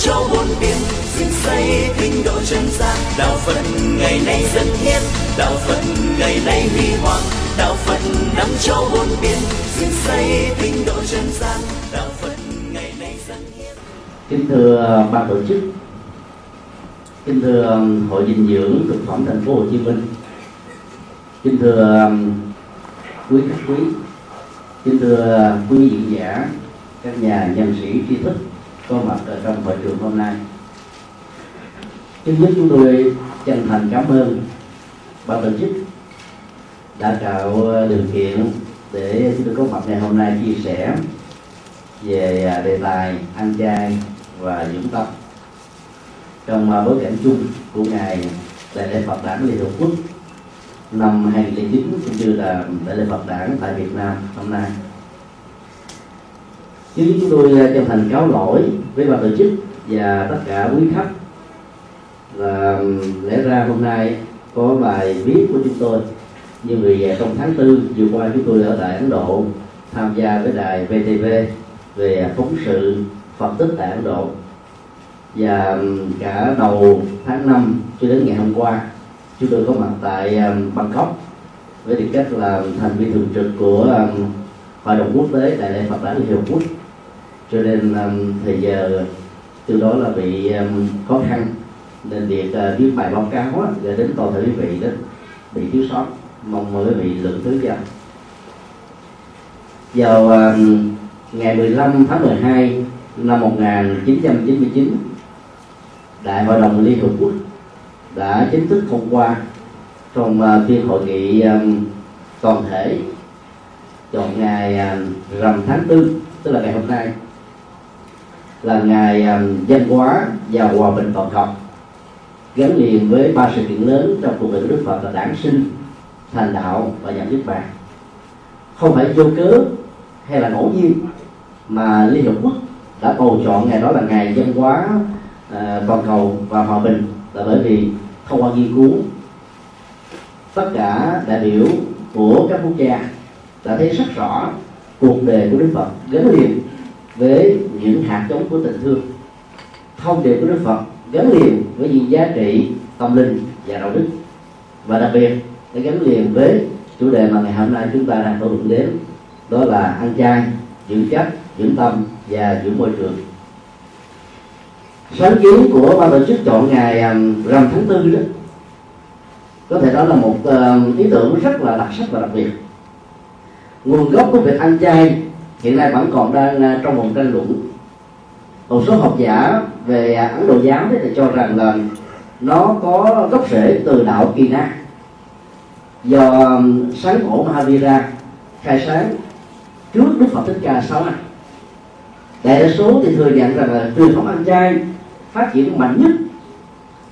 cho châu bốn biển dựng xây tinh độ chân gian. Đạo phật ngày nay dân hiến, đạo phật ngày nay huy hoàng. Đạo phật nắm cho bốn biển dựng xây tinh độ chân gian. Đạo phật ngày nay dân hiến. Kính thưa ban tổ chức, kính thưa um, hội dinh dưỡng thực phẩm thành phố Hồ Chí Minh, kính thưa um, quý khách quý, kính thưa, quý diễn giả, các nhà nhân sĩ tri thức có mặt ở trong hội trường hôm nay trước nhất chúng tôi chân thành cảm ơn ban tổ chức đã tạo điều kiện để chúng tôi có mặt ngày hôm nay chia sẻ về à, đề tài ăn chay và dưỡng tâm trong à, bối cảnh chung của ngày đại lễ Phật đản Liên Hợp Quốc năm 2009 cũng như là đại lễ Phật đản tại Việt Nam hôm nay. Chứ chúng tôi à, chân thành cáo lỗi với ban tổ chức và tất cả quý khách. Là lẽ ra hôm nay có bài viết của chúng tôi. Nhưng vì à, trong tháng tư vừa qua chúng tôi ở tại Ấn Độ tham gia với đài VTV về à, phóng sự Phật tích tại Ấn Độ. Và cả đầu tháng 5 cho đến ngày hôm qua, chúng tôi có mặt tại Bangkok với tư cách là thành viên thường trực của hội đồng quốc tế đại lễ Phật đản Liên Hợp Quốc cho nên um, thời giờ từ đó là bị um, khó khăn. Nên việc à, viết bài báo cáo gửi đến toàn thể quý vị đó, bị thiếu sót, mong quý vị lượng thứ cho. Vào um, ngày 15 tháng 12 năm 1999 Đại hội đồng Liên Hợp Quốc đã chính thức thông qua trong à, phiên hội nghị toàn thể chọn ngày à, rằm tháng tư, tức là ngày hôm nay là ngày văn um, hóa và hòa bình toàn cầu gắn liền với ba sự kiện lớn trong cuộc đời của Đức Phật là đản sinh, thành đạo và giảm niết bàn. Không phải vô cớ hay là ngẫu nhiên mà Liên Hợp Quốc đã bầu chọn ngày đó là ngày văn hóa à, toàn cầu và hòa bình là bởi vì thông qua nghiên cứu tất cả đại biểu của các quốc gia đã thấy rất rõ cuộc đời của Đức Phật gắn liền với những hạt giống của tình thương. Thông điệp của Đức Phật gắn liền với những giá trị tâm linh và đạo đức. Và đặc biệt để gắn liền với chủ đề mà ngày hôm nay chúng ta đang thảo luận đến, đó là ăn chay dưỡng chất dưỡng tâm và dưỡng môi trường. Sáng kiến của ban tổ chức chọn ngày um, rằm tháng tư đó, có thể đó là một um, ý tưởng rất là đặc sắc và đặc biệt. Nguồn gốc của việc ăn chay hiện nay vẫn còn đang ờ, trong vòng tranh luận. Một số học giả về ấn độ giáo thì cho rằng là nó có gốc rễ từ đạo kỳ na. Do sáng cổ mahavira khai sáng trước đức phật thích ca sáu năm. Đại đa số thì thừa nhận rằng là truyền thống ăn chay phát triển mạnh nhất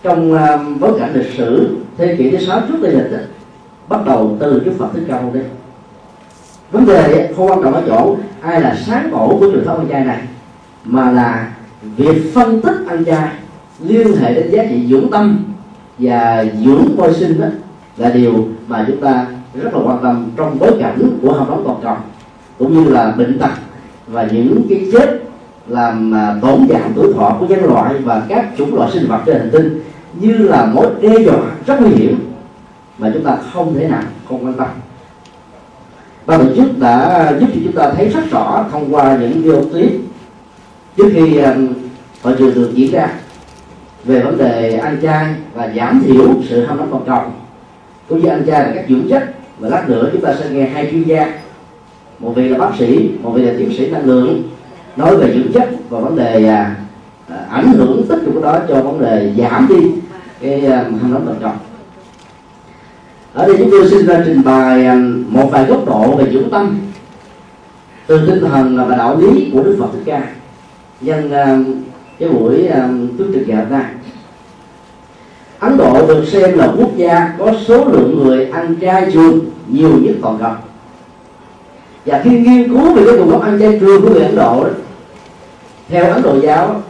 trong bối cảnh lịch sử thế kỷ thứ sáu trước tây lịch bắt đầu từ đức phật thích ca mâu ni vấn đề không quan trọng ở chỗ ai là sáng cổ của truyền thống ăn chay này, mà là việc phân tích ăn chay liên hệ đến giá trị dưỡng tâm và dưỡng môi sinh đó là điều mà chúng ta rất là quan tâm trong bối cảnh của hầm nóng toàn cầu, cũng như là bệnh tật và những cái chết làm à, tổn giảm tuổi thọ của nhân loại và các chủng loại sinh vật trên hành tinh, như là mối đe dọa rất nguy hiểm mà chúng ta không thể nào không quan tâm ba tổ chức đã giúp cho chúng ta thấy rất rõ thông qua những video clip trước khi um, hội trường được diễn ra về vấn đề ăn chay và giảm thiểu sự ham nóng cộng đồng cũng như ăn chay là các dưỡng chất. Và lát nữa chúng ta sẽ nghe hai chuyên gia một vị là bác sĩ một vị là tiến sĩ năng lượng nói về dưỡng chất và vấn đề à, à ảnh hưởng tích cực đó cho vấn đề giảm đi cái à, ham nóng cộng đồng ở đây chúng tôi xin ra trình bày à, một vài góc độ về dưỡng tâm. Từ tinh thần và đạo lý của đức phật thích ca. Nhân à, cái buổi à, tước trực ngày hôm nay. Ấn Độ được xem là quốc gia có số lượng người ăn chay trường nhiều nhất toàn cầu. Và khi nghiên cứu về cái nguồn gốc ăn chay trường của người Ấn Độ đó, theo Ấn Độ giáo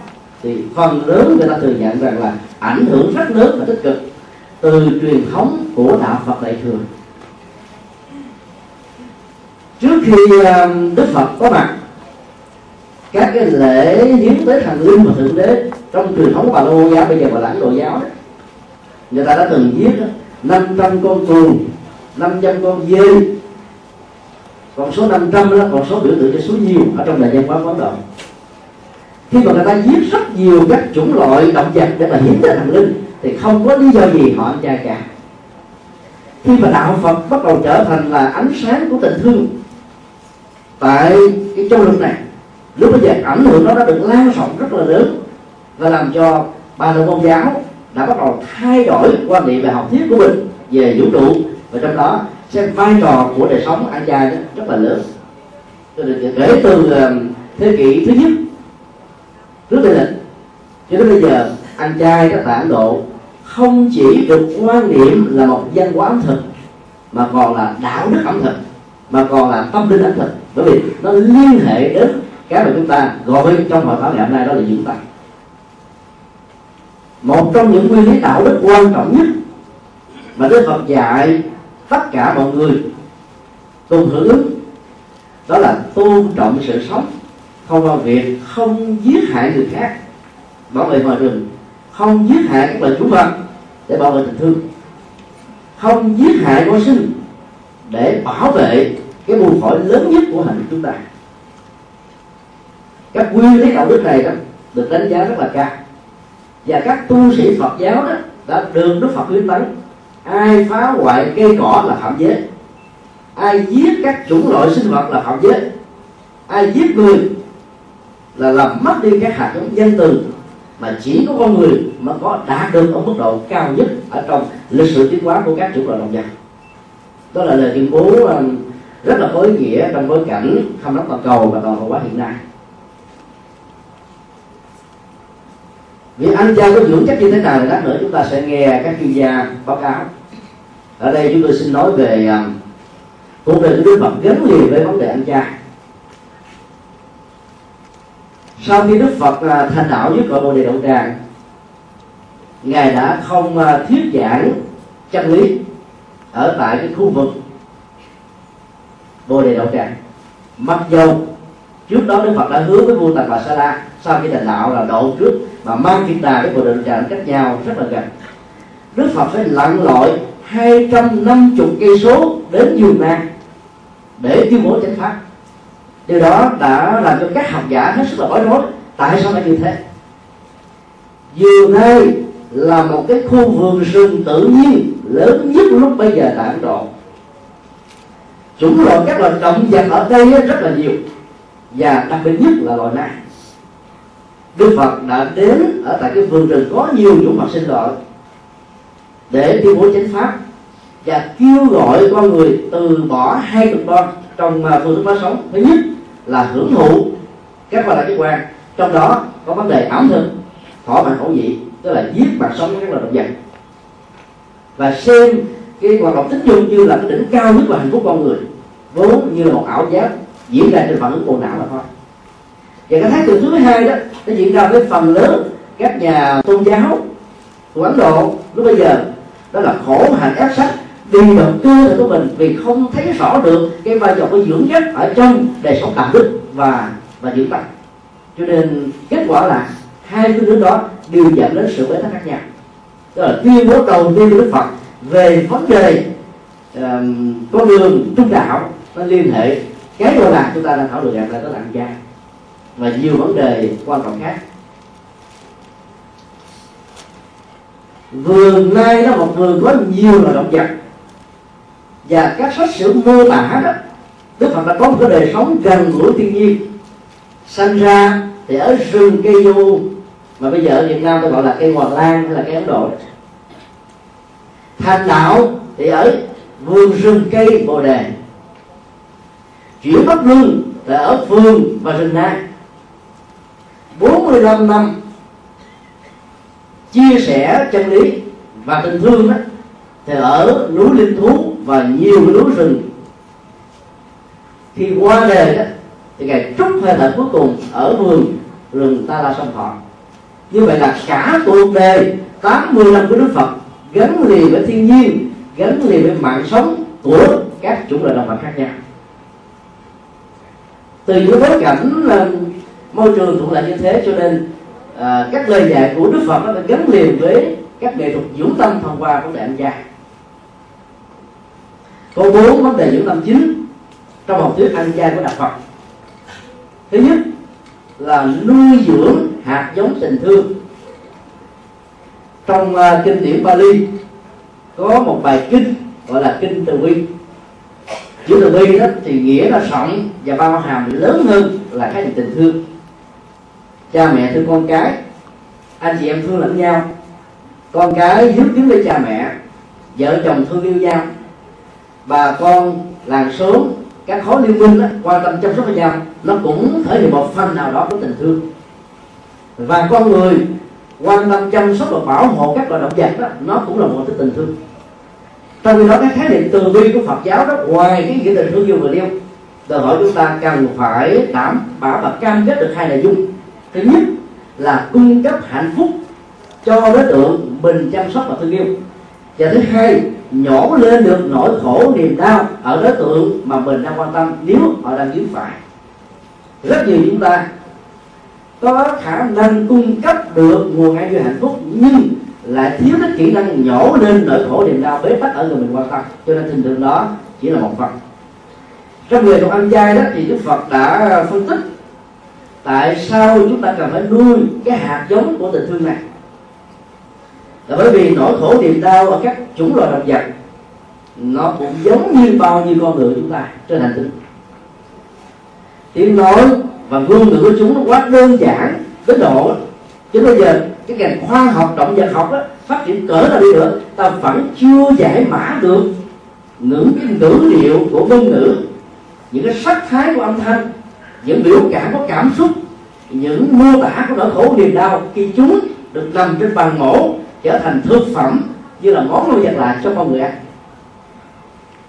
thì phần lớn người ta thừa nhận rằng là ảnh hưởng rất lớn và tích cực từ truyền thống của đạo Phật đại thừa. Trước khi um, Đức Phật có mặt, các cái lễ hiến tế thần linh và thượng đế trong truyền thống bà lô giáo bây giờ bà là đồ giáo đó, người ta đã từng giết 500 con cừu 500 con dê còn số 500 đó còn số biểu tượng cho số nhiều ở trong đại văn hóa Ấn động khi mà người ta giết rất nhiều các chủng loại động vật để mà hiến tế thần linh thì không có lý do gì họ ăn chay cả khi mà đạo Phật bắt đầu trở thành là ánh sáng của tình thương, tại cái châu lục này, lúc bây giờ ảnh hưởng nó đã được lan rộng rất là lớn và làm cho ba nội môn giáo đã bắt đầu thay đổi quan niệm về học thuyết của mình về vũ trụ. Và trong đó xem vai trò của đời sống ăn chay rất là lớn. Kể từ um, thế kỷ thứ nhất, trước đây lịch cho đến bây giờ ăn chay các tại Ấn Độ không chỉ được quan niệm là một văn hóa ẩm thực, mà còn là đạo đức ẩm thực, mà còn là tâm linh ẩm thực. Bởi vì nó liên hệ đến cái mà chúng ta gọi trong hội thảo ngày hôm nay, đó là dưỡng tâm một trong những nguyên lý đạo đức quan trọng nhất mà Đức Phật dạy tất cả mọi người cùng hưởng ứng, đó là tôn trọng sự sống. Không vào việc, không giết hại người khác. Bảo vệ hòa rừng không giết hại các loài chúng vật để bảo vệ tình thương. Không giết hại con sinh để bảo vệ cái buồn khỏi lớn nhất của hạnh chúng ta. Các quy lý đạo đức này đó được đánh giá rất là cao. Và các tu sĩ Phật giáo đó đã đường Đức Phật khuyến tấn ai phá hoại cây cỏ là phạm giới. Ai giết các chủng loại sinh vật là phạm giới. Ai giết người là làm mất đi các hạt giống dân từ mà chỉ có con người mới có đạt được ở mức độ cao nhất ở trong lịch sử tiến hóa của các chủng loại động vật đó là lời tuyên bố ờ, rất là có ý nghĩa trong bối cảnh không nóng toàn cầu và toàn cầu hóa hiện nay. Vì ăn chay có dưỡng chất như thế nào thì lát nữa chúng ta sẽ nghe các chuyên gia báo cáo. Ở đây chúng tôi xin nói về ờ, cuộc đời của đức phật gắn liền với vấn đề ăn chay sau khi đức phật à, thành đạo với cội bồ đề đậu tràng, ngài đã không à, thuyết giảng chân lý ở tại cái khu vực bồ đề đậu tràng. Mặc dù trước đó đức phật đã hứa với vua tần bà sa la, sau khi thành đạo là độ trước và mang kiệt đà với bồ đề đậu tràng cách nhau rất là gần. Đức phật phải lặn lội 250 cây số đến vườn na để tuyên bố chánh pháp điều đó đã làm cho các học giả hết sức là bối rối. Tại sao lại như thế? Dường nay là một cái khu vườn rừng tự nhiên lớn nhất lúc bây giờ tại ấn độ. Chủng loại các loài động vật ở đây rất là nhiều. Và đặc biệt nhất là loài nai. Đức Phật đã đến ở tại cái vườn rừng có nhiều chủng loại sinh loại để tuyên bố chánh pháp và kêu gọi con người từ bỏ hai cực đoan trong à, phương thức phát sống. Thứ nhất là hưởng thụ các loại giác quan. Trong đó có vấn đề ẩm thực thỏa mãn khẩu vị, tức là giết mặt sống các loài động vật. Và xem cái hoạt động tính dục như là cái đỉnh cao nhất của hạnh phúc con người, vốn như là một ảo giác diễn ra trên phản ứng bộ não là thôi. Và cái thái cực thứ hai đó, nó diễn ra với phần lớn các nhà tôn giáo của ấn độ lúc bây giờ, đó là khổ hạnh ép sách đi vào cơ thể của mình vì không thấy rõ được cái vai trò của dưỡng chất ở trong đời sống đạo đức và và dưỡng tâm cho nên kết quả là hai cái hướng đó đều dẫn đến sự bế tắc khác nhau. Đó là tuyên bố đầu tiên của đức phật về vấn đề uh, con đường trung đạo nó liên hệ. Cái gọi là chúng ta đang thảo luận là có lạnh gia và nhiều vấn đề quan trọng khác. Vườn nay nó một vườn có nhiều loài động vật và các sách sử mô tả đó, đức phật đã có một cái đời sống gần gũi thiên nhiên. Sinh ra thì ở rừng cây du, mà bây giờ ở việt nam tôi gọi là cây hoàng lan hay là cây ấn độ thành đạo thì ở vườn rừng cây bồ đề. Chuyển pháp luân là ở phường và rừng nai 45 năm chia sẻ chân lý và tình thương đó, thì ở núi linh thú và nhiều núi rừng. Khi qua đời đó thì ngài trút hơi thở cuối cùng ở vườn rừng ta la sông thọ. Như vậy là cả cuộc đời 80 năm của Đức Phật gắn liền với thiên nhiên gắn liền với mạng sống của các chủng loại động vật khác nhau. Từ những bối cảnh là môi trường thuận lợi như thế cho nên à, các lời dạy của Đức Phật nó gắn liền với các nghệ thuật dưỡng tâm thông qua vấn đề ăn chay có bốn vấn đề dưỡng tâm chính trong học thuyết ăn chay của đạo Phật. Thứ nhất là nuôi dưỡng hạt giống tình thương. Trong uh, kinh điển Bali có một bài kinh gọi là kinh từ bi. Chữ từ bi đó thì nghĩa là rộng và bao hàm lớn hơn là cái tình thương. Cha mẹ thương con cái anh chị em thương lẫn nhau con cái hiếu kính với cha mẹ vợ chồng thương yêu nhau bà con làng xóm các khối liên minh đó, quan tâm chăm sóc với nhau nó cũng thể hiện một phần nào đó của tình thương. Và con người quan tâm chăm sóc và bảo hộ các loài động vật đó nó cũng là một cái tình thương. Trong khi đó cái khái niệm từ bi của Phật giáo đó ngoài cái nghĩa tình thương yêu người yêu đòi hỏi chúng ta cần phải đảm bảo và cam kết được hai nội dung. Thứ nhất là cung cấp hạnh phúc cho đối tượng mình chăm sóc và thương yêu. Và thứ hai nhổ lên được nỗi khổ niềm đau ở đối tượng mà mình đang quan tâm nếu họ đang dính phải. Rất nhiều chúng ta có khả năng cung cấp được nguồn an vui hạnh phúc nhưng lại thiếu cái kỹ năng nhổ lên nỗi khổ niềm đau bế tắc ở người mình quan tâm. Cho nên tình thương đó chỉ là một phần. Trong người thuộc ăn chay đó thì đức phật đã phân tích tại sao chúng ta cần phải nuôi cái hạt giống của tình thương này là bởi vì nỗi khổ niềm đau ở các chủng loài động vật nó cũng giống như bao nhiêu con người chúng ta trên hành tinh tiếng nói và ngôn ngữ của chúng nó quá đơn giản đến độ chứ bây giờ cái ngành khoa học động vật học đó, phát triển cỡ nào đi nữa ta vẫn chưa giải mã được những cái ngữ liệu của ngôn ngữ những cái sắc thái của âm thanh những biểu cảm của cảm xúc những mô tả của nỗi khổ niềm đau khi chúng được nằm trên bàn mổ trở thành thực phẩm như là món nuôi vật lại cho con người ăn.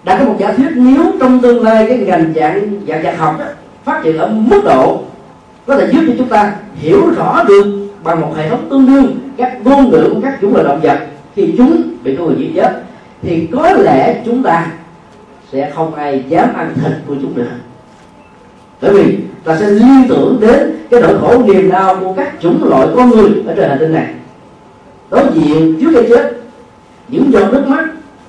Đã có một giả thuyết nếu trong tương lai cái ngành dạng dạng vật học đó, phát triển ở mức độ có thể giúp cho chúng ta hiểu rõ được bằng một hệ thống tương đương các ngôn ngữ của các chủng loài động vật khi chúng bị con người giết chết thì có lẽ chúng ta sẽ không ai dám ăn thịt của chúng nữa. Bởi vì ta sẽ liên tưởng đến cái nỗi khổ niềm đau của các chủng loại con người ở trên hành tinh này đối diện trước khi chết những giọt nước mắt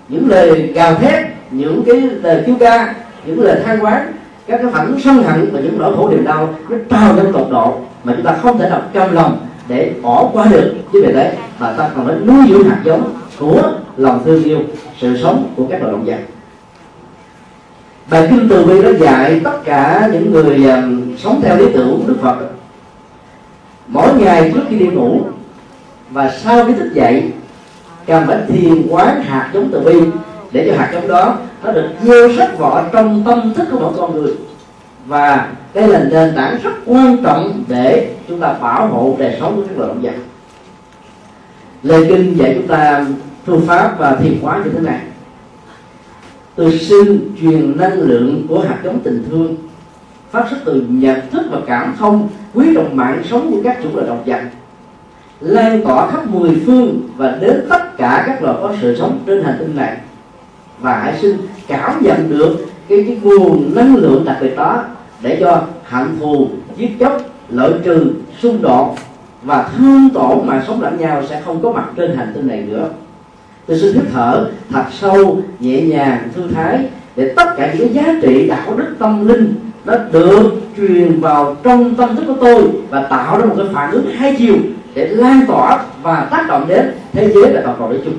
những lời gào thét những cái lời kêu ca những lời than quán các cái phản sân hận và những nỗi khổ niềm đau nó trào lên tột độ mà chúng ta không thể nào cam lòng để bỏ qua được chứ về đấy. Mà ta còn phải nuôi dưỡng hạt giống của lòng thương yêu sự sống của các loài động vật. Bài kinh từ bi đã dạy tất cả những người um, sống theo lý tưởng của đức phật. Mỗi ngày trước khi đi ngủ và sau khi thức dậy cần phải thiền quán hạt giống từ bi để cho hạt giống đó nó được gieo sắc vỏ trong tâm thức của mỗi con người. Và đây là nền tảng rất quan trọng để chúng ta bảo hộ đời sống của các loài động vật. Lời kinh dạy chúng ta phương pháp và thiền quán như thế này. Từ sinh truyền năng lượng của hạt giống tình thương phát xuất từ nhận thức và cảm thông, quý trọng mạng sống của các chủng loài động vật lan tỏa khắp mười phương và đến tất cả các loài có sự sống trên hành tinh này. Và hãy xin cảm nhận được cái, cái nguồn năng lượng đặc biệt đó để cho hận thù giết chóc lợi trừ xung đột và thương tổn mà sống lẫn nhau sẽ không có mặt trên hành tinh này nữa. Tôi xin hít thở thật sâu nhẹ nhàng thư thái để tất cả những giá trị đạo đức tâm linh nó được truyền vào trong tâm thức của tôi và tạo ra một cái phản ứng hai chiều để lan tỏa và tác động đến thế giới và toàn cầu nói chung.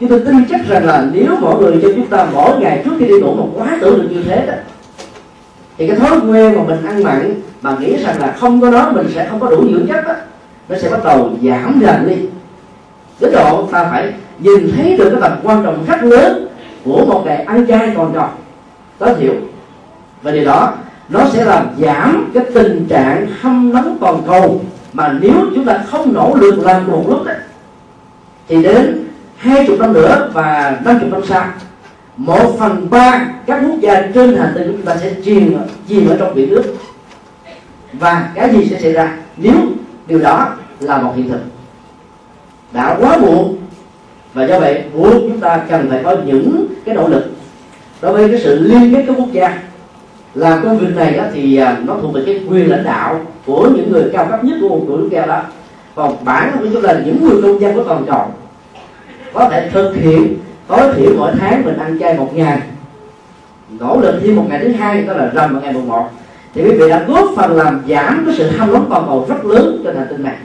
Nhưng tôi tin chắc rằng là nếu mọi người cho chúng ta mỗi ngày trước khi đi ngủ một quá tưởng được như thế đó, thì cái thói quen mà mình ăn mặn mà nghĩ rằng là không có đó, mình sẽ không có đủ dưỡng chất đó, nó sẽ bắt đầu giảm dần đi. Đến độ ta phải nhìn thấy được cái tầm quan trọng rất lớn của một ngày ăn chay còn tròn tối thiểu và điều đó, nó sẽ làm giảm cái tình trạng hâm nóng toàn cầu mà nếu chúng ta không nỗ lực làm một lúc đấy, thì đến hai chục năm nữa và năm chục năm sau một phần ba các quốc gia trên hành tinh chúng ta sẽ chìm chìm ở trong biển nước. Và cái gì sẽ xảy ra? Nếu điều đó là một hiện thực. Đã quá muộn và do vậy buộc chúng ta cần phải có những cái nỗ lực đối với cái sự liên kết các quốc gia làm công việc này đó thì à, nó thuộc về cái quyền lãnh đạo của những người cao cấp nhất của một quốc gia đó. Còn bản của chúng ta là những người công dân của toàn cầu có thể thực hiện, tối thiểu mỗi tháng mình ăn chay một ngày, nỗ lực thêm một ngày thứ hai, đó là rằm vào ngày mùng một. Thì quý vị đã góp phần làm giảm cái sự ham lắm toàn cầu rất lớn trên hành tinh này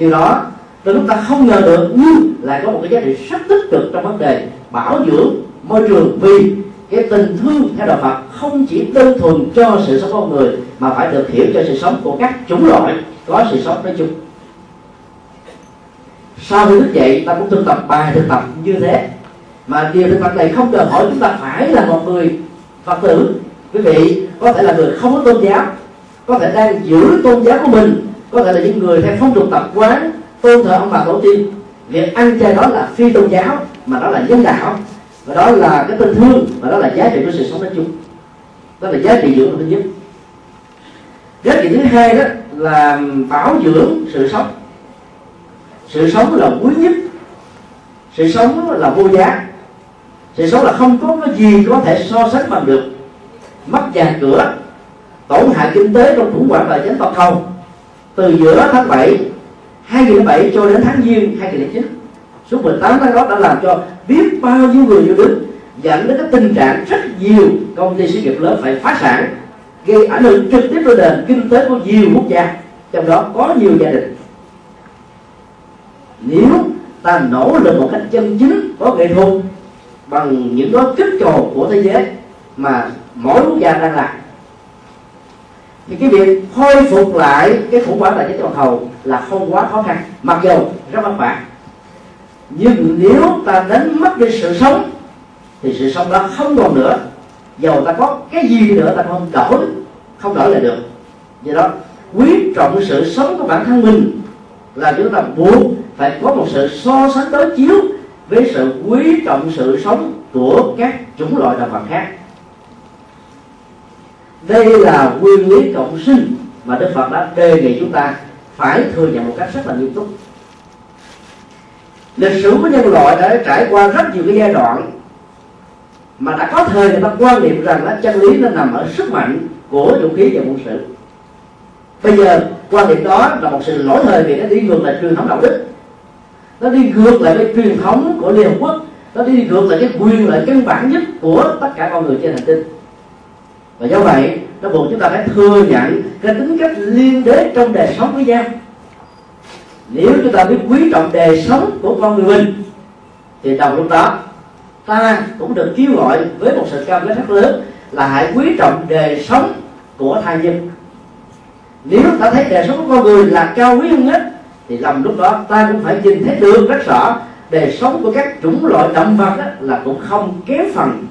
điều đó từ chúng ta không ngờ được, nhưng lại có một cái giá trị rất tích cực trong vấn đề bảo dưỡng môi trường vì cái tình thương theo đạo Phật không chỉ đơn thuần cho sự sống con người, mà phải được hiểu cho sự sống của các chủng loại có sự sống nói chung. Sau khi thức dậy, ta cũng thực tập bài thực tập như thế. Mà điều thực tập này không đòi hỏi chúng ta phải là một người phật tử. Quý vị, có thể là người không có tôn giáo, có thể đang giữ tôn giáo của mình, có thể là những người theo phong tục tập quán, tôn thờ ông bà tổ tiên. Việc ăn chay đó là phi tôn giáo, mà đó là nhân đạo và đó là cái tình thương, và đó là giá trị của sự sống nói chung đó là giá trị dưỡng thứ nhất giá trị thứ hai đó là bảo dưỡng sự sống. Sự sống là quý nhất. Sự sống là vô giá. Sự sống là không có cái gì có thể so sánh bằng được. Mất nhà cửa, tổn hại kinh tế trong khủng hoảng tài chính toàn cầu từ giữa tháng 7 2007 cho đến tháng Giêng 2009 số 18 tháng đó đã làm cho biết bao nhiêu người yêu đứng dẫn đến cái tình trạng rất nhiều công ty sự nghiệp lớn phải phá sản, gây ảnh hưởng trực tiếp đến nền kinh tế của nhiều quốc gia, trong đó có nhiều gia đình. Nếu ta nỗ lực một cách chân chính, có nghệ thuật, bằng những đó kích cầu của thế giới mà mỗi quốc gia đang làm, thì cái việc khôi phục lại cái khủng hoảng tài chính toàn cầu là không quá khó khăn, mặc dù rất vất vả nhưng nếu ta đánh mất đi sự sống, thì sự sống đó không còn nữa. Dầu ta có cái gì nữa, ta không đổi không đổi lại được. Do đó, quý trọng sự sống của bản thân mình là chúng ta buộc phải có một sự so sánh đối chiếu với sự quý trọng sự sống của các chủng loại động vật khác. Đây là nguyên lý cộng sinh mà đức phật đã đề nghị chúng ta phải thừa nhận một cách rất là nghiêm túc lịch sử của nhân loại đã trải qua rất nhiều cái giai đoạn mà đã có thời người ta quan niệm rằng là chân lý nó nằm ở sức mạnh của vũ khí và quân sự. Bây giờ, quan điểm đó là một sự lỗi thời vì nó đi ngược lại truyền thống đạo đức. Nó đi ngược lại với truyền thống của liên hợp quốc. Nó đi ngược lại cái quyền lợi căn bản nhất của tất cả con người trên hành tinh. Và do vậy, nó buộc chúng ta phải thừa nhận cái tính cách liên đới trong đời sống với nhau nếu chúng ta biết quý trọng đời sống của con người mình, thì đồng lúc đó, ta cũng được kêu gọi với một sự cam kết rất lớn là hãy quý trọng đời sống của thai nhân. Nếu ta thấy đời sống của con người là cao quý hơn hết, thì lầm lúc đó ta cũng phải nhìn thấy được rất rõ đời sống của các chủng loại động vật đó là cũng không kém phần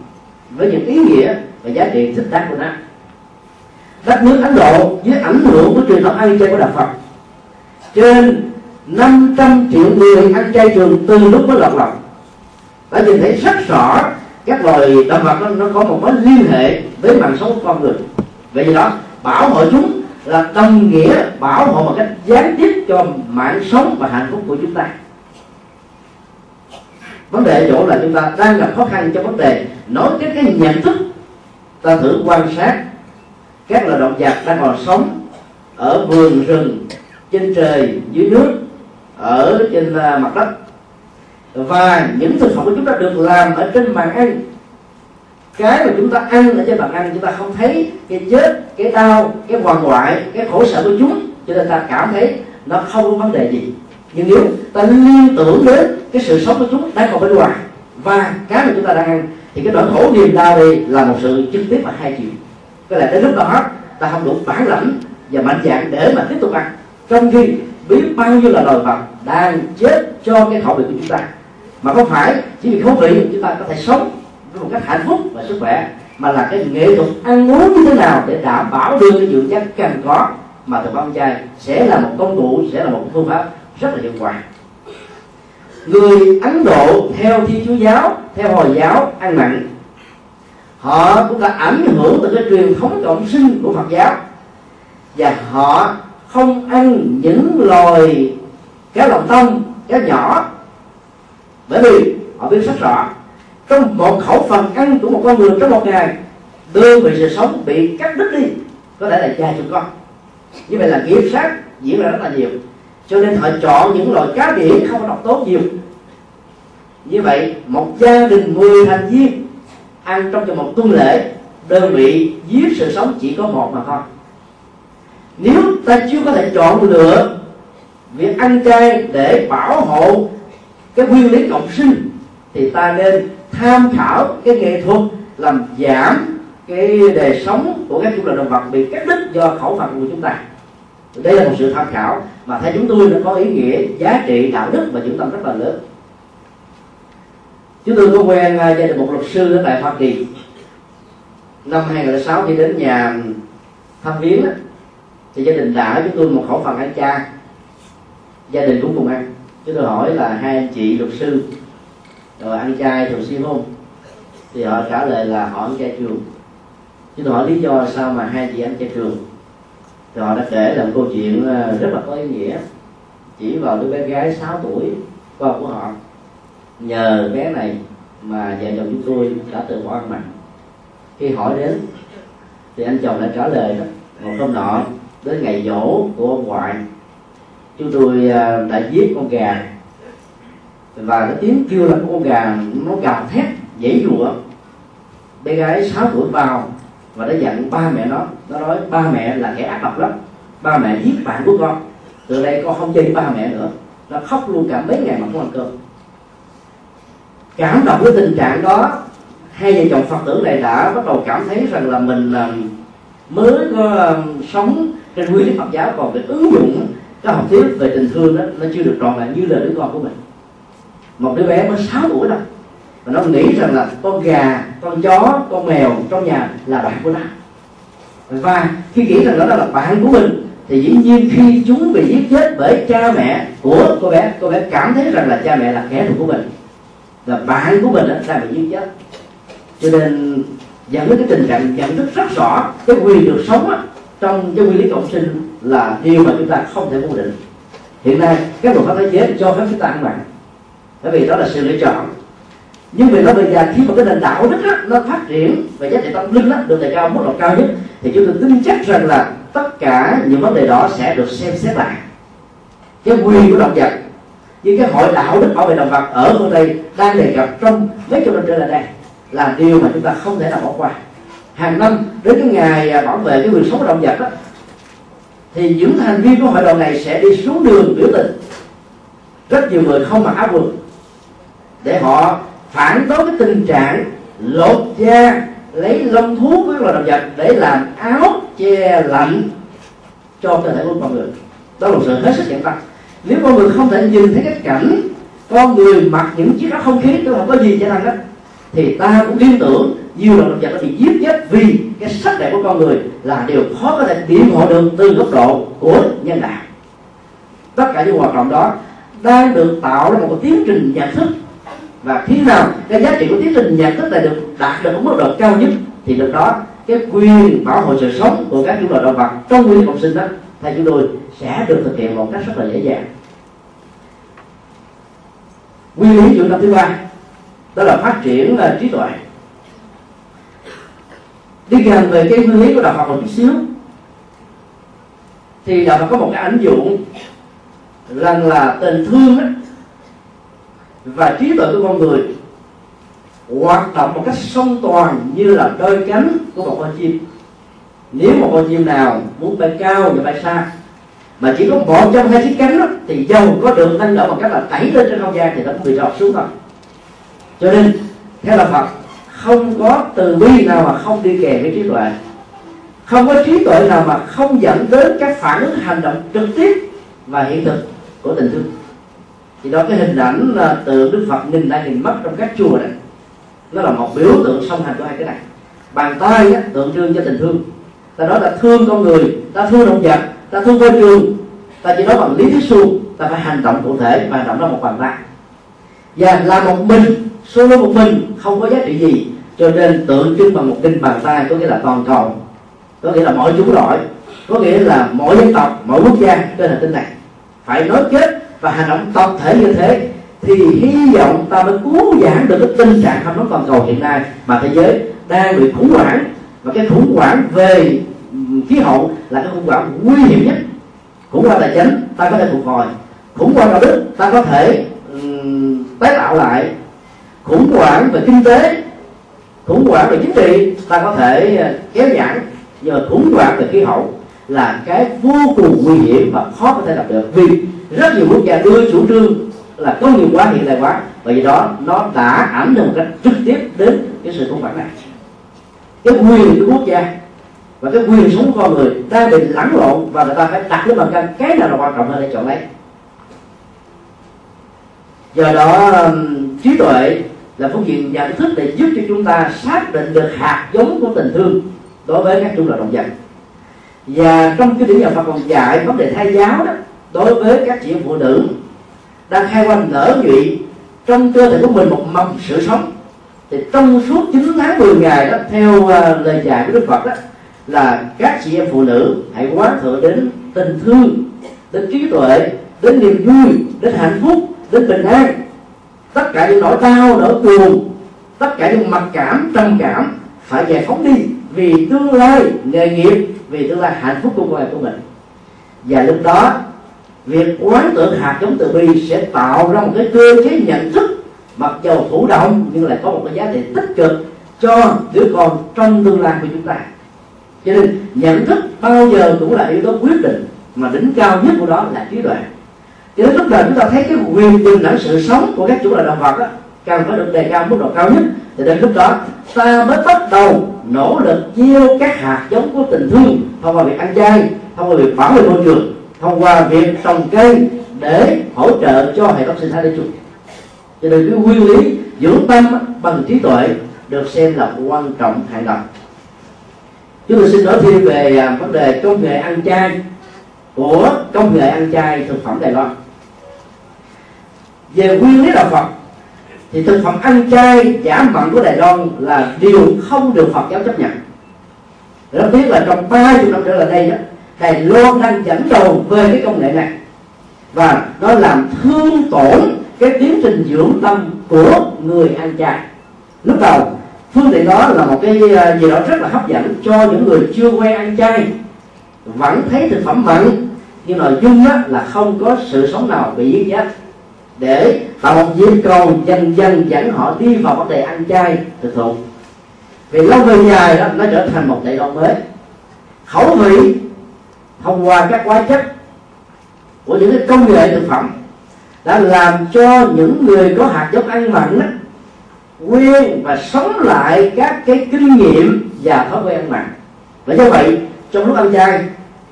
với những ý nghĩa và giá trị thích đáng của nó. Đất nước Ấn Độ dưới ảnh hưởng của truyền thống ăn chay của đạo Phật. Trên 500 triệu người ăn chay trường từ lúc mới lọt lòng. Đã nhìn thấy rất rõ các loài động vật nó, nó có một mối liên hệ với mạng sống con người. Vậy đó bảo hộ chúng là đồng nghĩa bảo hộ một cách gián tiếp cho mạng sống và hạnh phúc của chúng ta. Vấn đề ở chỗ là chúng ta đang gặp khó khăn trong vấn đề nói cái cái nhận thức. Ta thử quan sát các loài động vật đang còn sống ở vườn rừng trên trời dưới nước ở trên à, mặt đất. Và những thực phẩm của chúng ta được làm ở trên bàn ăn. Cái mà chúng ta ăn ở trên bàn ăn, chúng ta không thấy cái chết cái đau, cái hoàng hoại cái khổ sở của chúng. Cho nên ta cảm thấy nó không có vấn đề gì. Nhưng nếu ta liên tưởng đến cái sự sống của chúng đang còn bên ngoài và cái mà chúng ta đang ăn, thì cái nỗi khổ niềm đau này là một sự trực tiếp và hai chiều cái là đến lúc đó, ta không đủ bản lãnh và mạnh dạng để mà tiếp tục ăn. Trong khi biết bao nhiêu là loài vật đang chết cho cái khẩu vị của chúng ta. Mà không phải chỉ vì khẩu vị chúng ta có thể sống với một cách hạnh phúc và sức khỏe, mà là cái nghệ thuật ăn uống như thế nào để đảm bảo đưa cái dưỡng chất cần có mà thực phẩm chay sẽ là một công cụ, sẽ là một phương pháp rất là hiệu quả. Người ấn độ theo thiên chúa giáo, theo hồi giáo ăn mặn, họ cũng đã ảnh hưởng từ cái truyền thống cộng sinh của phật giáo. Và họ không ăn những loài cá lòng tông cá nhỏ. Bởi vì họ biết rất rõ, trong một khẩu phần ăn của một con người trong một ngày, đơn vị sự sống bị cắt đứt đi, có thể là cha chục con. Như vậy là nghiệp sát diễn ra rất là nhiều. Cho nên họ chọn những loại cá biển không độc tố nhiều. Như vậy, một gia đình 10 thành viên ăn trong một tuần lễ, đơn vị giết sự sống chỉ có một mà thôi. Nếu ta chưa có thể chọn lựa việc ăn chay để bảo hộ cái nguyên lý cộng sinh thì ta nên tham khảo cái nghệ thuật làm giảm cái đời sống của các chủng loại động vật bị cắt đứt do khẩu phần của chúng ta. Đây là một sự tham khảo mà theo chúng tôi nó có ý nghĩa, giá trị, đạo đức và dưỡng tâm rất là lớn. Chúng tôi có quen à, gia đình một luật sư ở tại hoa kỳ. Năm 2006 khi đến nhà thăm viếng thì gia đình đã chúng tôi một khẩu phần ăn cha gia đình cũng cùng ăn. Chứ tôi hỏi là hai anh chị luật sư, rồi ăn chay thường xuyên không? Thì họ trả lời là họ ăn chay trường. Chứ tôi hỏi lý do sao mà hai chị ăn chay trường? Thì họ đã kể là một câu chuyện ờ, rất là có ý nghĩa. Chỉ vào đứa bé gái 6 tuổi con của họ. Nhờ bé này mà vợ chồng chúng tôi đã từ bỏ ăn mặn. Khi hỏi đến, thì anh chồng đã trả lời đó một hôm nọ, đến ngày dỗ của ông ngoại chúng tôi à, đã giết con gà. Và cái tiếng kêu là con gà nó gào thét, dãy dụa bé gái 6 tuổi vào và nó dặn ba mẹ nó. Nó nói, ba mẹ là kẻ ác độc lắm. Ba mẹ giết bạn của con. Từ đây con không chơi với ba mẹ nữa. Nó khóc luôn cả mấy ngày mà không ăn cơm. Cảm động cái tình trạng đó, hai vợ chồng phật tử này đã bắt đầu cảm thấy rằng là mình à, mới có sống trên nguyên lý phật giáo còn cái ứng dụng cái học thuyết về tình thương đó nó chưa được trọn vẹn như là đứa con của mình. Một đứa bé mới 6 tuổi đâu và nó nghĩ rằng là con gà con chó con mèo trong nhà là bạn của nó. Và khi nghĩ rằng đó là bạn của mình thì dĩ nhiên khi chúng bị giết chết bởi cha mẹ của cô bé cô bé cảm thấy rằng là cha mẹ là kẻ thù của mình. Và bạn của mình đang bị giết chết. Cho nên dẫn đến cái tình trạng nhận thức rất rõ cái quyền được sống á, trong cái nguyên lý cộng sinh là điều mà chúng ta không thể vô định. Hiện nay các luật pháp thế giới cho phép chúng ta ăn mặn. Bởi vì đó là sự lựa chọn. Nhưng vì nó bây giờ khi mà cái nền đạo đức đó, nó phát triển và giá trị tâm linh đó, được đề cao mức độ cao nhất thì chúng tôi tin chắc rằng là tất cả những vấn đề đó sẽ được xem xét lại. Cái quyền của động vật như cái hội đạo đức bảo vệ động vật ở phương tây đang đề cập trong mấy chục năm trở lại đây là điều mà chúng ta không thể nào bỏ qua. Hàng năm đến cái ngày à, bảo vệ cái quyền sống của động vật đó, thì những thành viên của hội đồng này sẽ đi xuống đường biểu tình. Rất nhiều người không mặc áo quần. Để họ phản đối cái tình trạng lột da, lấy lông thú với loài động vật để làm áo che lạnh cho cơ thể của con người. Đó là một sự hết sức hiện tâm nếu con người không thể nhìn thấy cái cảnh con người mặc những chiếc áo không khí, tức là có gì cho thằng đó, thì ta cũng tin tưởng nhiều loài động vật đã bị giết chết vì cái sắc đẹp của con người là điều khó có thể biện hộ được từ góc độ của nhân đạo. Tất cả những hoạt động đó đang được tạo ra một tiến trình nhận thức. Và khi nào cái giá trị của tiến trình nhận thức này được đạt được ở mức độ cao nhất, thì lúc đó cái quyền bảo hộ sự sống của các chúng loài động vật trong nguyên cộng sinh đó theo chúng tôi sẽ được thực hiện một cách rất là dễ dàng. Nguyên lý chủ tâm thứ ba, đó là phát triển là trí tuệ đi gần về cái nguyên lý của đạo Phật một chút xíu thì đạo Phật có một cái ảnh dụng rằng là tình thương đó, và trí tuệ của con người hoạt động một cách song toàn như là đôi cánh của một con chim. Nếu một con chim nào muốn bay cao và bay xa mà chỉ có một trong hai chiếc cánh đó, thì dầu có được nâng đỡ bằng cách là tẩy lên trên không gian thì nó cũng bị rọt xuống thôi. Cho nên theo là Phật không có từ bi nào mà không đi kèm với trí tuệ. Không có trí tuệ nào mà không dẫn đến các phản ứng hành động trực tiếp và hiện thực của tình thương. Thì đó cái hình ảnh là tượng đức phật nhìn lại hình mất trong các chùa này, nó là một biểu tượng song hành của hai cái này. Bàn tay á, tượng trưng cho tình thương. Ta nói là thương con người ta thương động vật ta thương môi trường ta chỉ nói bằng lý thuyết suông ta phải hành động cụ thể và hành động đó một bàn tay và là một mình solo một mình không có giá trị gì. Cho nên tượng trưng bằng một kinh bàn tay có nghĩa là toàn cầu có nghĩa là mọi chủng loại có nghĩa là mỗi dân tộc mỗi quốc gia trên hành tinh này. Phải nói kết và hành động tập thể như thế thì hy vọng ta mới cứu giãn được cái tình trạng hâm nóng toàn cầu hiện nay mà thế giới đang bị khủng hoảng. Và cái khủng hoảng về khí hậu là cái khủng hoảng nguy hiểm nhất. Khủng hoảng tài chính ta có thể phục hồi. Khủng hoảng đạo đức ta có thể um, tái tạo lại khủng hoảng về kinh tế, khủng hoảng về chính trị, ta có thể ờ, kéo kéo nhưng mà khủng hoảng về khí hậu là cái vô cùng nguy hiểm và khó có thể đạt được. Vì rất nhiều quốc gia đưa chủ trương là công nghiệp quá, hiện đại quá. Và do đó, nó đã ảnh hưởng một cách trực tiếp đến cái sự khủng hoảng này. Cái quyền của quốc gia và cái quyền sống của con người đang bị lẫn lộn và người ta phải đặt lên bàn cân cái nào là quan trọng hơn để chọn lấy do đó um, trí tuệ là phương diện nhận thức để giúp cho chúng ta xác định được hạt giống của tình thương đối với các chủng loại động vật. Và trong cái điểm nhà Phật còn dạy vấn đề thai giáo đó đối với các chị em phụ nữ đang khai quanh nở nhụy trong cơ thể của mình một mầm sự sống thì trong suốt 9 tháng 10 ngày đó theo uh, lời dạy của Đức Phật đó là các chị em phụ nữ hãy quán thượng đến tình thương đến trí tuệ đến niềm vui đến hạnh phúc đến bình an tất cả những nỗi đau nỗi buồn, tất cả những mặc cảm, trầm cảm phải giải phóng đi vì tương lai nghề nghiệp, vì tương lai hạnh phúc của con của mình. Và lúc đó, việc quán tưởng hạt giống từ bi sẽ tạo ra một cái cơ chế nhận thức mặc dầu thủ động, nhưng lại có một cái giá trị tích cực cho đứa con trong tương lai của chúng ta. Cho nên, nhận thức bao giờ cũng là yếu tố quyết định, mà đỉnh cao nhất của đó là trí tuệ cho đến lúc nào chúng ta thấy cái quyền bình đẳng sự sống của các chủ là động vật đó, càng phải được đề cao mức độ cao nhất. Thì đến lúc đó ta mới bắt đầu nỗ lực gieo các hạt giống của tình thương thông qua việc ăn chay thông qua việc bảo vệ môi trường thông qua việc trồng cây để hỗ trợ cho hệ thống sinh thái nói chung cho nên cái nguyên lý dưỡng tâm bằng trí tuệ được xem là quan trọng hàng đầu. Chúng tôi xin nói thêm về à, vấn đề công nghệ ăn chay của công nghệ ăn chay thực phẩm Đài Loan về nguyên lý đạo Phật, thì thực phẩm ăn chay giả mặn của Đài Loan là điều không được Phật giáo chấp nhận. Rất tiếc là trong ba chục năm trở lại đây đó, Đài Loan đang dẫn đầu về cái công nghệ này. Và nó làm thương tổn cái tiến trình dưỡng tâm của người ăn chay. Lúc đầu, phương tiện đó là một cái ờ, gì đó rất là hấp dẫn cho những người chưa quen ăn chay. Vẫn thấy thực phẩm mặn, nhưng nội dung đó là không có sự sống nào bị giết. chết để tạo một dịp cầu dần dần dẫn họ đi vào vấn đề ăn chay thực thụ vì lâu về dài đó nó trở thành một đại đoạn mới. Khẩu vị thông qua các hóa chất của những cái công nghệ thực phẩm đã làm cho những người có hạt giống ăn mặn đó, quên và sống lại các cái kinh nghiệm và thói quen ăn mặn. Và do vậy trong lúc ăn chay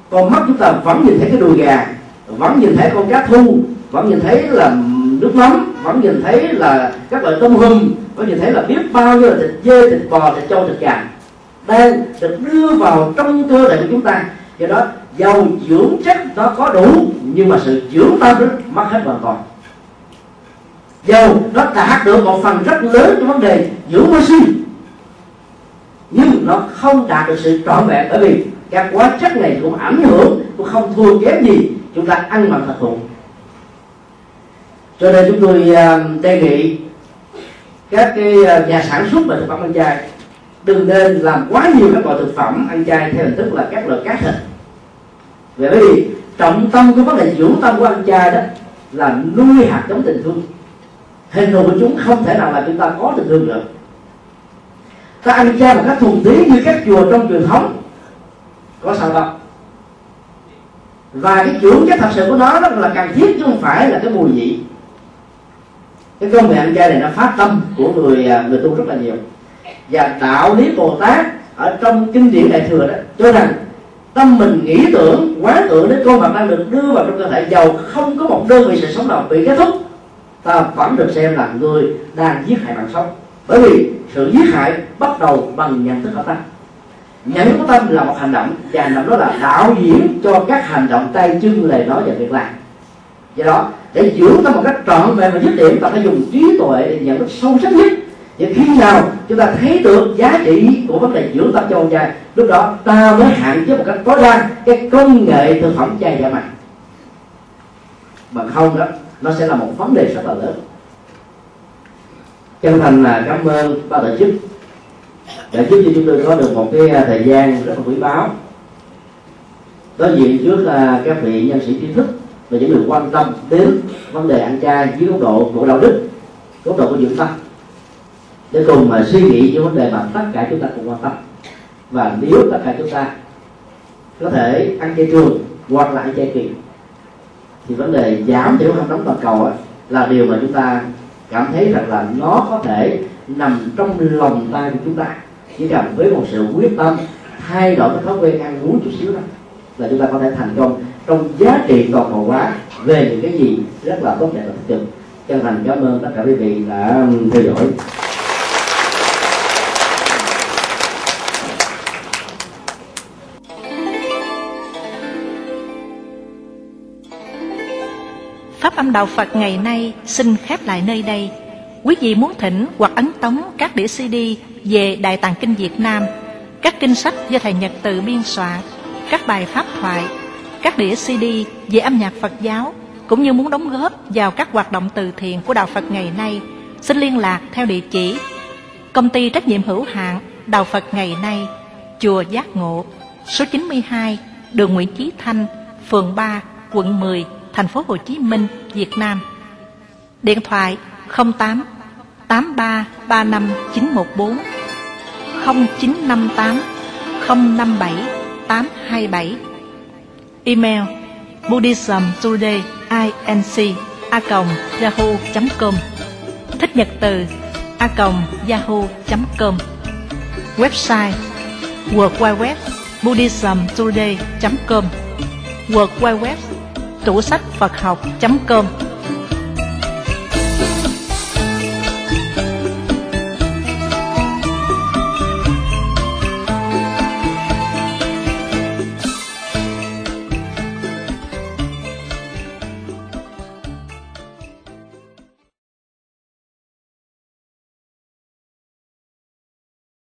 con mắt chúng ta vẫn nhìn thấy cái đùi gà vẫn nhìn thấy con cá thu vẫn nhìn thấy là mắm vẫn nhìn thấy là các loại tôm hùm vẫn nhìn thấy là biết bao nhiêu là thịt dê, thịt bò, thịt trâu, thịt gà đang được đưa vào trong cơ thể của chúng ta. Do đó, dầu dưỡng chất nó có đủ, nhưng mà sự dưỡng tâm đó mất hết hoàn toàn. Dầu nó đạt được một phần rất lớn trong vấn đề dưỡng oxy, nhưng nó không đạt được sự trọn vẹn, bởi vì các hóa chất này cũng ảnh hưởng, cũng không thua kém gì chúng ta ăn bằng thật thụ cho nên chúng tôi à, đề nghị các cái à, nhà sản xuất về thực phẩm ăn chay đừng nên làm quá nhiều các loại thực phẩm ăn chay theo hình thức là các loại cá thịt. Vì bởi vì trọng tâm của vấn đề dưỡng tâm của ăn chay đó là nuôi hạt giống tình thương. Hình thù của chúng không thể nào là chúng ta có tình thương được. Ta ăn chay một cách thuần túy như các chùa trong truyền thống có sao đâu. Và cái dưỡng chất thật sự của nó đó là cần thiết chứ không phải là cái mùi vị cái công nghệ ăn chay này nó phát tâm của người à, người tu rất là nhiều. Và đạo lý bồ tát ở trong kinh điển đại thừa đó, cho rằng tâm mình nghĩ tưởng quán tưởng đến con vật đang được đưa vào trong cơ thể, giàu không có một đơn vị sự sống nào bị kết thúc. Ta vẫn được xem là người đang giết hại mạng sống. Bởi vì sự giết hại bắt đầu bằng nhận thức của ta. Nhận thức của tâm là một hành động, và hành động đó là đạo diễn cho các hành động tay chân lời nói và việc làm. Do đó để dưỡng tâm một cách trọn vẹn và dứt điểm ta phải dùng trí tuệ để nhận thức sâu sắc nhất và khi nào chúng ta thấy được giá trị của vấn đề dưỡng tâm cho con trai, lúc đó ta mới hạn chế một cách tối đa cái công nghệ thực phẩm chay dạ mặn Mà không đó, nó sẽ là một vấn đề rất là lớn. Chân thành là cảm ơn ban tổ chức. Đã giúp cho chúng tôi có được một cái à, thời gian rất là quý báu. Đối diện trước à, các vị nhân sĩ trí thức và những người quan tâm đến vấn đề ăn chay dưới góc độ của đạo đức góc độ của dưỡng tâm để cùng mà suy nghĩ những vấn đề mà tất cả chúng ta cùng quan tâm. Và nếu tất cả chúng ta có thể ăn chay trường hoặc là ăn chay kỳ thì vấn đề giảm thiểu hạt nóng toàn cầu ấy, là điều mà chúng ta cảm thấy rằng là nó có thể nằm trong lòng tay của chúng ta. Chỉ cần với một sự quyết tâm thay đổi cái thói quen ăn uống chút xíu đó là chúng ta có thể thành công trong giá trị toàn cầu hóa về những cái gì rất là tốt đẹp và tích cực chân thành cảm ơn tất cả quý vị đã um, theo dõi Pháp âm Đạo Phật ngày nay xin khép lại nơi đây. Quý vị muốn thỉnh hoặc ấn tống các đĩa CD về Đại Tạng Kinh Việt Nam, các kinh sách do Thầy Nhật Từ biên soạn, các bài pháp thoại, các đĩa CD về âm nhạc Phật giáo, cũng như muốn đóng góp vào các hoạt động từ thiện của Đạo Phật ngày nay, xin liên lạc theo địa chỉ Công ty trách nhiệm hữu hạn Đạo Phật ngày nay, Chùa Giác Ngộ, số 92, đường Nguyễn Chí Thanh, phường 3, quận 10, thành phố Hồ Chí Minh, Việt Nam. Điện thoại 08 8335 914 0958 057 827 Email buddhismtodayinc.yahoo.com Thích nhật từ a yahoo.com Website World Wide Web buddhismtoday.com World Wide Web tủ sách Phật học.com